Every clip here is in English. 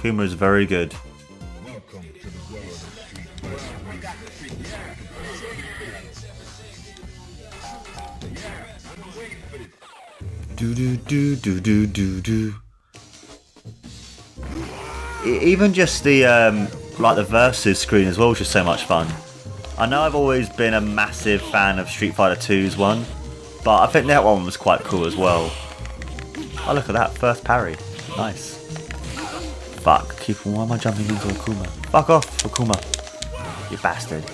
Kuma is very good. Do do do do do do do. Even just the um, like the versus screen as well was just so much fun. I know I've always been a massive fan of Street Fighter 2's one, but I think that one was quite cool as well. Oh look at that first parry, nice. Fuck, keep why am I jumping into Akuma? Fuck off, Akuma, you bastard.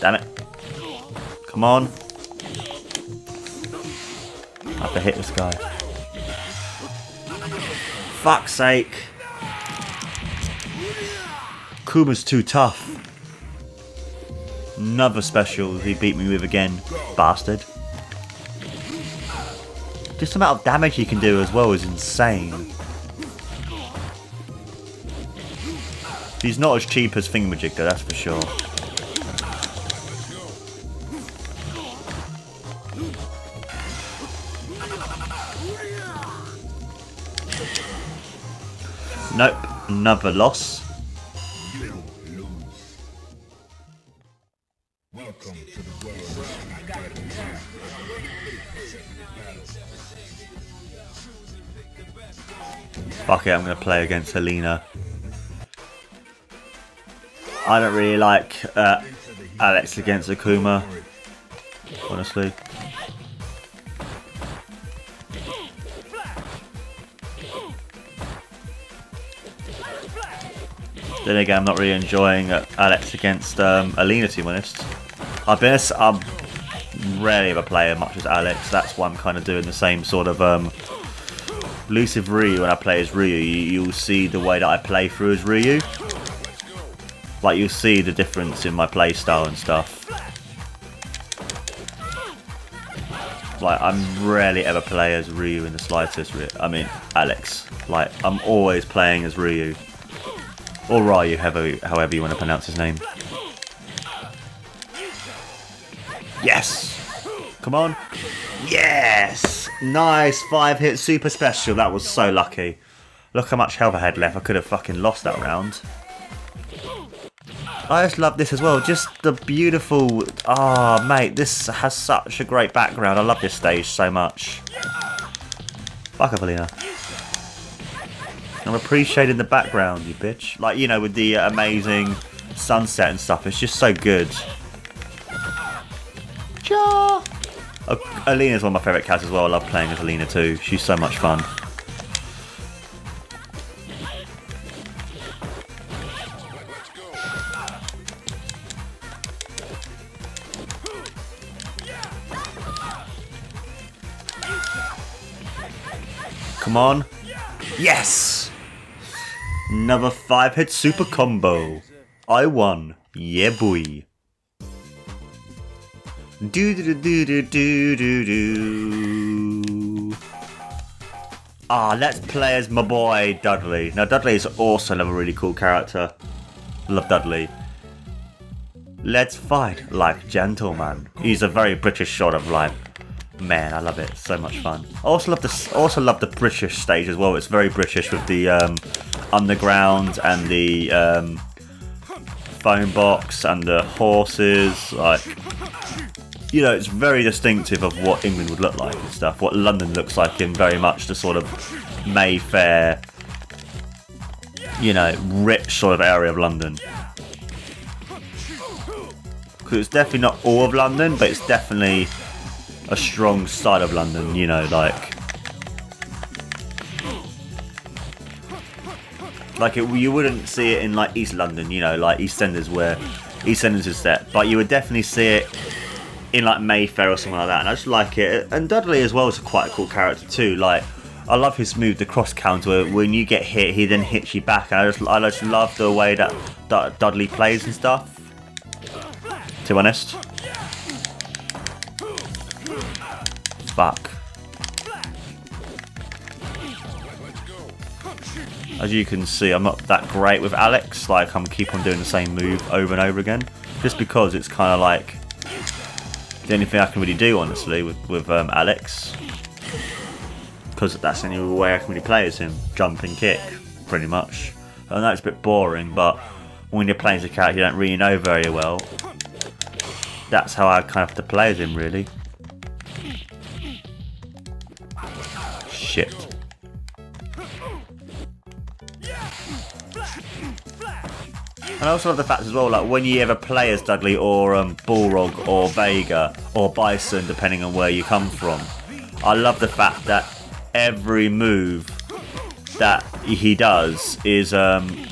Damn it. Come on. I have to hit this guy. Fuck's sake. Kuma's too tough. Another special he beat me with again, bastard. Just the amount of damage he can do as well is insane. He's not as cheap as Thingamajig though, that's for sure. Nope, another loss. Fuck it, I'm gonna play against Elena. I don't really like uh, Alex against Akuma, honestly. Then again, I'm not really enjoying Alex against um, Elena, to be honest. I've been, I'm rarely ever play as much as Alex. That's why I'm kind of doing the same sort of um, elusive Ryu when I play as Ryu. You, you'll see the way that I play through as Ryu. Like you'll see the difference in my playstyle and stuff. Like I'm rarely ever play as Ryu in the slightest. I mean Alex. Like I'm always playing as Ryu. Or Ryu, however, however you want to pronounce his name. Yes! Come on. Yes! Nice five hit super special. That was so lucky. Look how much health I had left. I could have fucking lost that round. I just love this as well. Just the beautiful. Ah, mate, this has such a great background. I love this stage so much. Fuck Elena. I'm appreciating the background, you bitch. Like, you know, with the amazing sunset and stuff. It's just so good. Ja. Elena's one of my favourite cats as well. I love playing as Alina too. She's so much fun. Come on. Yes! Another five hit super combo. I won. Yeah, boy. Do do do do do do do. Ah, let's play as my boy Dudley. Now Dudley is also another really cool character. Love Dudley. Let's fight like gentlemen. He's a very British sort of like man. I love it. So much fun. I also love the also love the British stage as well. It's very British with the um, underground and the um, phone box and the horses. Like you know, it's very distinctive of what England would look like and stuff. What London looks like in very much the sort of Mayfair, you know, rich sort of area of London. Because it's definitely not all of London, but it's definitely a strong side of London. You know, like. Like it, you wouldn't see it in like East London, you know, like EastEnders where EastEnders is set, but you would definitely see it in like Mayfair or something like that, and I just like it. And Dudley as well is quite a cool character too. Like I love his move, the cross counter. When you get hit, he then hits you back, and I just I just love the way that, that Dudley plays and stuff. To be honest, fuck. As you can see, I'm not that great with Alex. Like I'm keep on doing the same move over and over again, just because it's kind of like the only thing I can really do, honestly, with with um, Alex. because that's the only way I can really play as him. Jump and kick, pretty much. I know it's a bit boring, but when you're playing as a character you don't really know very well, that's how I kind of have to play as him, really. Shit. And I also love the fact as well, like when you ever play as Dudley or um, Balrog or Vega or Bison, depending on where you come from, I love the fact that every move that he does is um,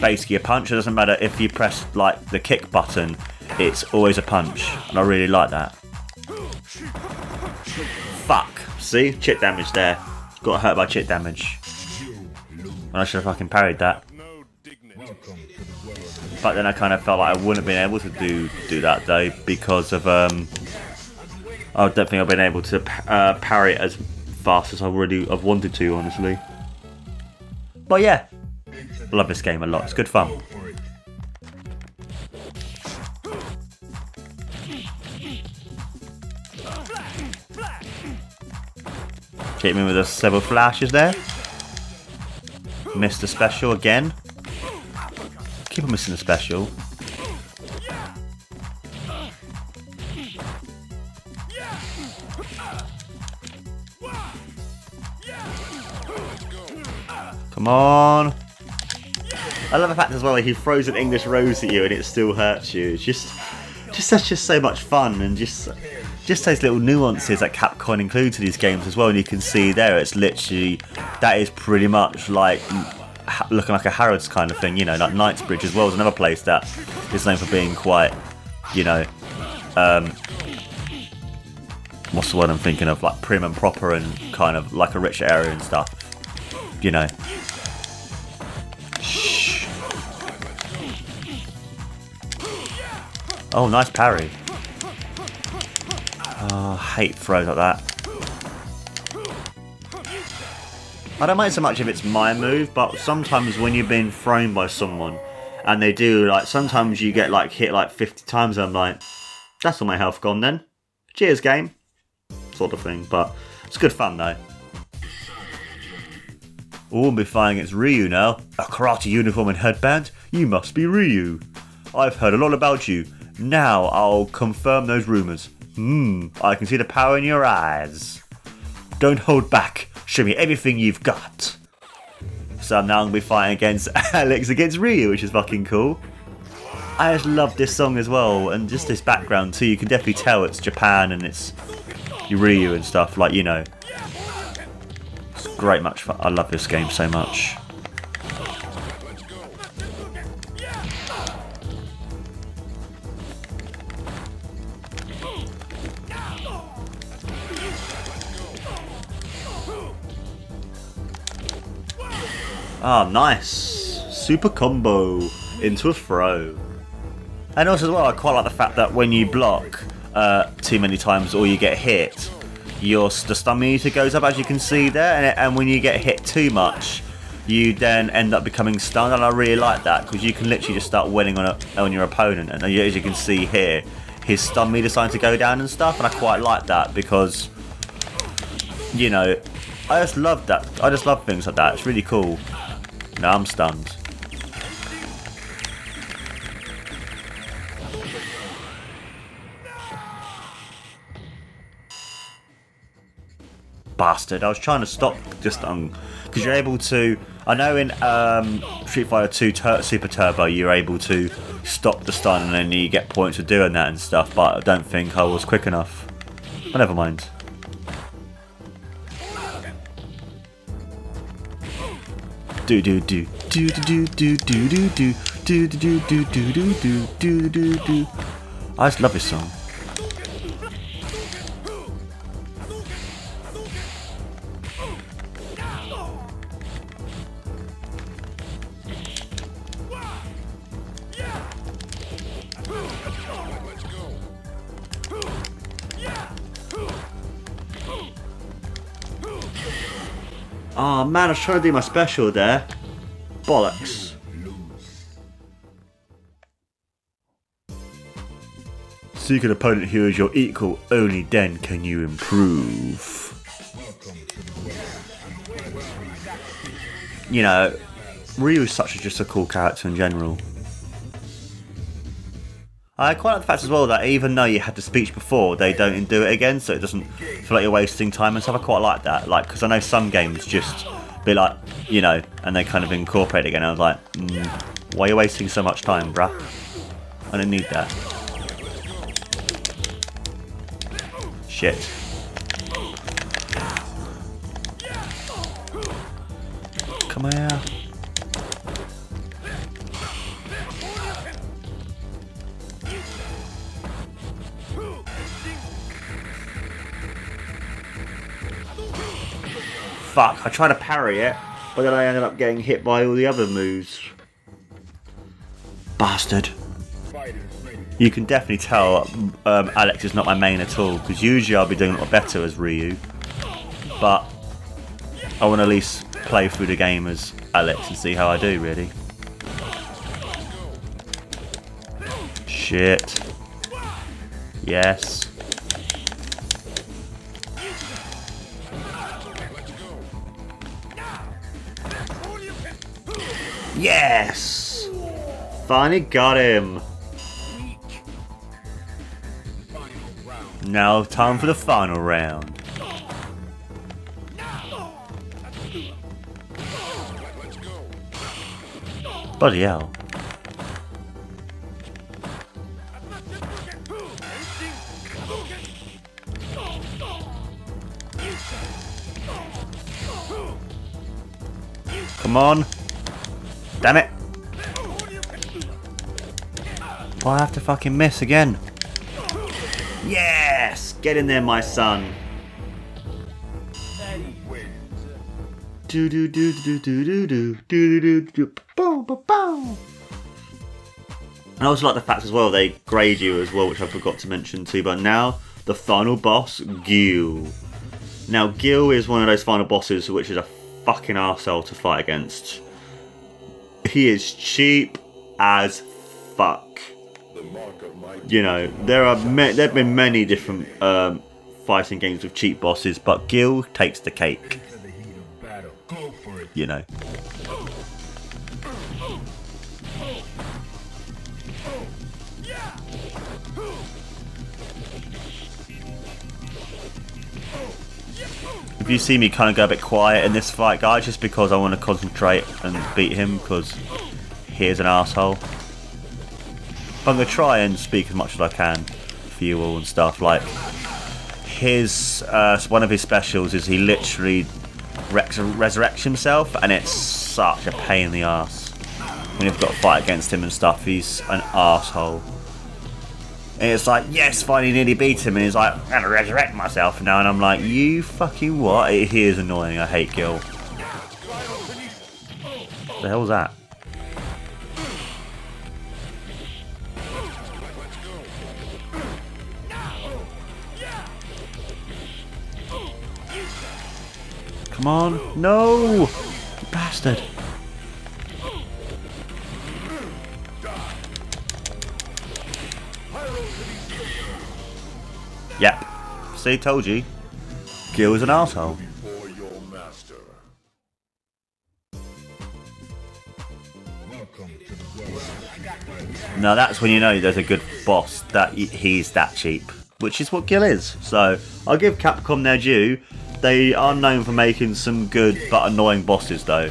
basically a punch. It doesn't matter if you press like the kick button, it's always a punch, and I really like that. Fuck. See, chip damage there. Got hurt by chip damage. And I should have fucking parried that. But then I kind of felt like I wouldn't have been able to do do that day because of um. I don't think I've been able to uh, parry it as fast as I really I've wanted to, honestly. But yeah, love this game a lot. It's good fun. Hit me with a several flashes there. Missed the special again. Keep on missing the special. Come on. I love the fact as well that he throws an English rose at you and it still hurts you. It's just, just that's just so much fun and just, just those little nuances that Capcom include to these games as well. And you can see there, it's literally that is pretty much like looking like a Harrods kind of thing. You know, like Knightsbridge as well is another place that is known for being quite, you know, um, what's the word I'm thinking of? Like prim and proper and kind of like a rich area and stuff. You know. Oh, nice parry. Oh, I hate throws like that. I don't mind so much if it's my move, but sometimes when you're being thrown by someone and they do, like, sometimes you get, like, hit, like, 50 times I'm like, that's all my health gone then. Cheers, game. Sort of thing, but it's good fun, though. Oh, we'll be fighting against Ryu now. A karate uniform and headband? You must be Ryu. I've heard a lot about you. Now I'll confirm those rumours. Hmm, I can see the power in your eyes. Don't hold back. Show me everything you've got. So now I'm to be fighting against Alex against Ryu, which is fucking cool. I just love this song as well, and just this background too. You can definitely tell it's Japan and it's Ryu and stuff. Like you know, it's great. Much fun. I love this game so much. Ah, nice. Super combo into a throw. And also as well, I quite like the fact that when you block uh, too many times or you get hit, your the stun meter goes up as you can see there, and, and when you get hit too much, you then end up becoming stunned, and I really like that because you can literally just start winning on a, on your opponent, and as you can see here, his stun meter starting to go down and stuff, and I quite like that because you know I just love that. I just love things like that. It's really cool. Now I'm stunned. Bastard! I was trying to stop just on because you're able to. I know in um, Street Fighter 2 Tur Super Turbo you're able to stop the stun and then you get points for doing that and stuff. But I don't think I was quick enough. But never mind. Do do do do do do do do do do do do do do do I just love this song. I was trying to do my special there. Bollocks. Seek an opponent who is your equal, only then can you improve. you know, Ryu is such a, just a cool character in general. I quite like the fact as well that even though you had the speech before, they don't do it again, so it doesn't feel like you're wasting time and stuff. I quite like that, like because I know some games just be like, you know, and they kind of incorporate again. I was like, mm, why are you wasting so much time, bruh? I don't need that. Shit. Come here. Fuck, I tried to parry it, but then I ended up getting hit by all the other moves. Bastard. You can definitely tell um, Alex is not my main at all, because usually I'll be doing a lot better as Ryu. But I want to at least play through the game as Alex and see how I do, really. Shit. Yes. Yes! Finally got him. Now time for the final round. Bloody hell. Come on. Damn it. Why I have to fucking miss again? Yes! Get in there, my son. Do do do do do do do do do do boom boom boom. And I also like the fact as well they grade you as well, which I forgot to mention too. But now the final boss, Gill. Now Gill is one of those final bosses which is a fucking arsehole to fight against. He is cheap as fuck. You know, there are there have been many different um, fighting games with cheap bosses, but Gill takes the cake you know. If you see me kind of go a bit quiet in this fight, guys, just because I want to concentrate and beat him, because he is an asshole. I'm going to try and speak as much as I can for you all and stuff. Like, his, uh, one of his specials is he literally Rex resurrects himself, and it's such a pain in the ass when you've got to fight against him and stuff. He's an asshole. And it's like, yes, finally nearly beat him, and he's like, I'm gonna resurrect myself now, and I'm like, you fucking what? He is annoying. I hate Gill. The hell's that? Come on. No! Bastard. Yep. See, told you. Gill is an asshole. Now that's when you know there's a good boss that he's that cheap, which is what Gill is. So I'll give Capcom their due. They are known for making some good but annoying bosses though.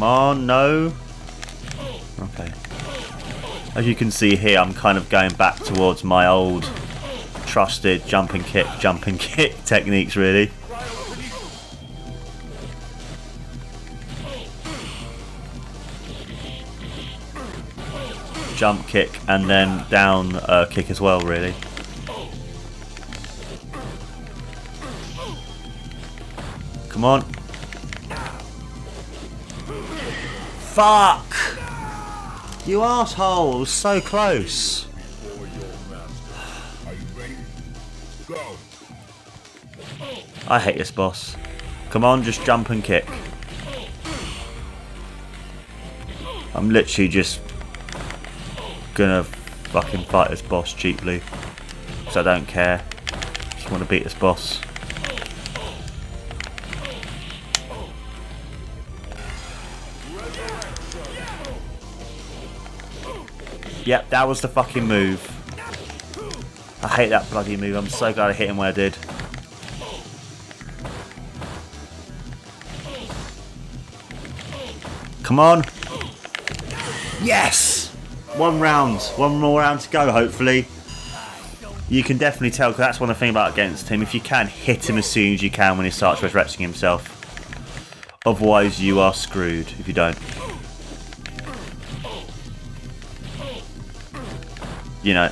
Come on, no. Okay. As you can see here, I'm kind of going back towards my old trusted jumping kick, jumping kick techniques really. jump kick and then down uh, kick as well, really. Come on. Fuck! You asshole! So close. I hate this boss. Come on, just jump and kick. I'm literally just gonna fucking fight this boss cheaply. because I don't care. Just want to beat this boss. Yep, that was the fucking move. I hate that bloody move. I'm so glad I hit him where I did. Come on. Yes! One round. One more round to go, hopefully. You can definitely tell, because that's one of the things about against him. If you can, hit him as soon as you can when he starts resurrecting himself. Otherwise, you are screwed if you don't. You know.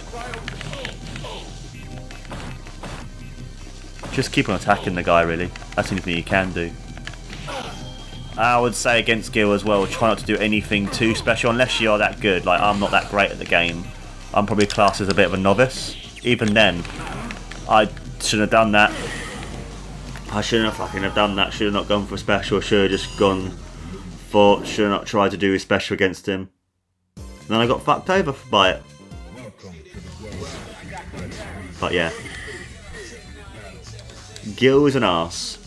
Just keep on attacking the guy, really. That's anything you can do. I would say against Gill as well, try not to do anything too special unless you're that good. Like, I'm not that great at the game. I'm probably classed as a bit of a novice. Even then, I shouldn't have done that. I shouldn't have fucking have done that. Should have not gone for a special. Should have just gone for. Should have not tried to do a special against him. And then I got fucked over by it. But yeah. Gill is an ass.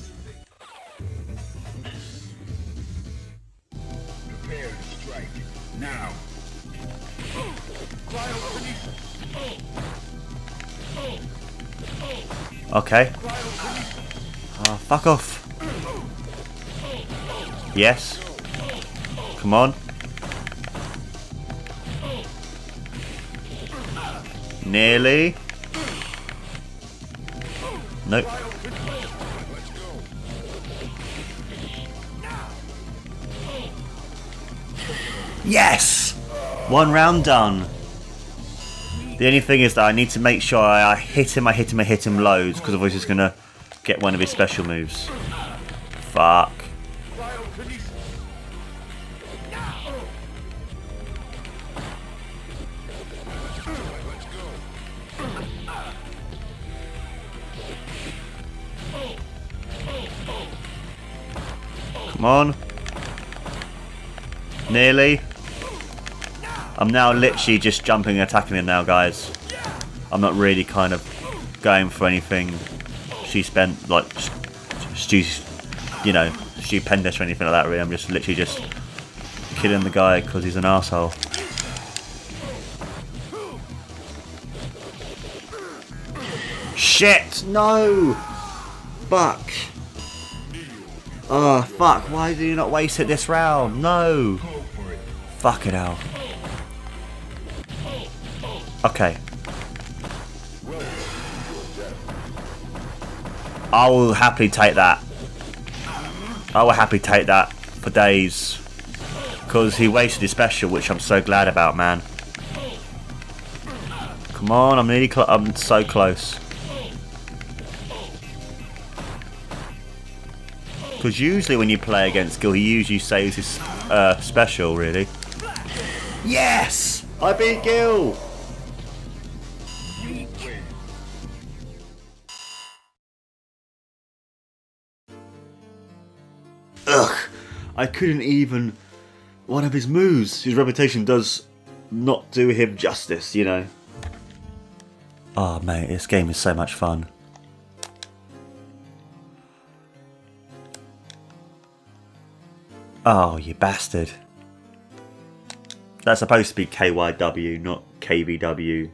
Okay. Oh, fuck off. Yes. Come on. Nearly. Nope. Yes! One round done. The only thing is that I need to make sure I, hit him, I hit him, I hit him loads, because otherwise he's going to get one of his special moves. Fuck. Come on. Nearly. I'm now literally just jumping and attacking him now, guys. I'm not really kind of going for anything she spent, like, stu you know, stupendous or anything like that, really. I'm just literally just killing the guy because he's an asshole. Shit! No! Fuck! Oh, fuck. Why did you not waste it this round? No! Fuck it out. Okay. I will happily take that. I will happily take that for days. Because he wasted his special, which I'm so glad about, man. Come on, I'm nearly I'm so close. Because usually when you play against Gill, he usually saves his uh, special, really. Yes! I beat Gill! Ugh, I couldn't even. One of his moves. His reputation does not do him justice, you know. Oh, mate, this game is so much fun. Oh, you bastard. That's supposed to be KYW, not KVW.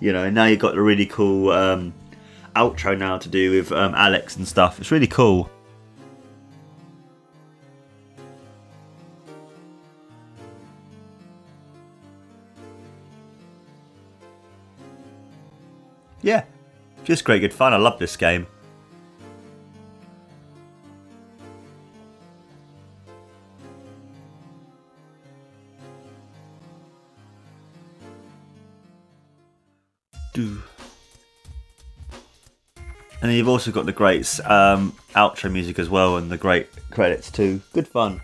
You know, and now you've got a really cool um, outro now to do with um, Alex and stuff. It's really cool. yeah, just great good fun. I love this game. Also got the great um, outro music as well and the great credits too. Good fun.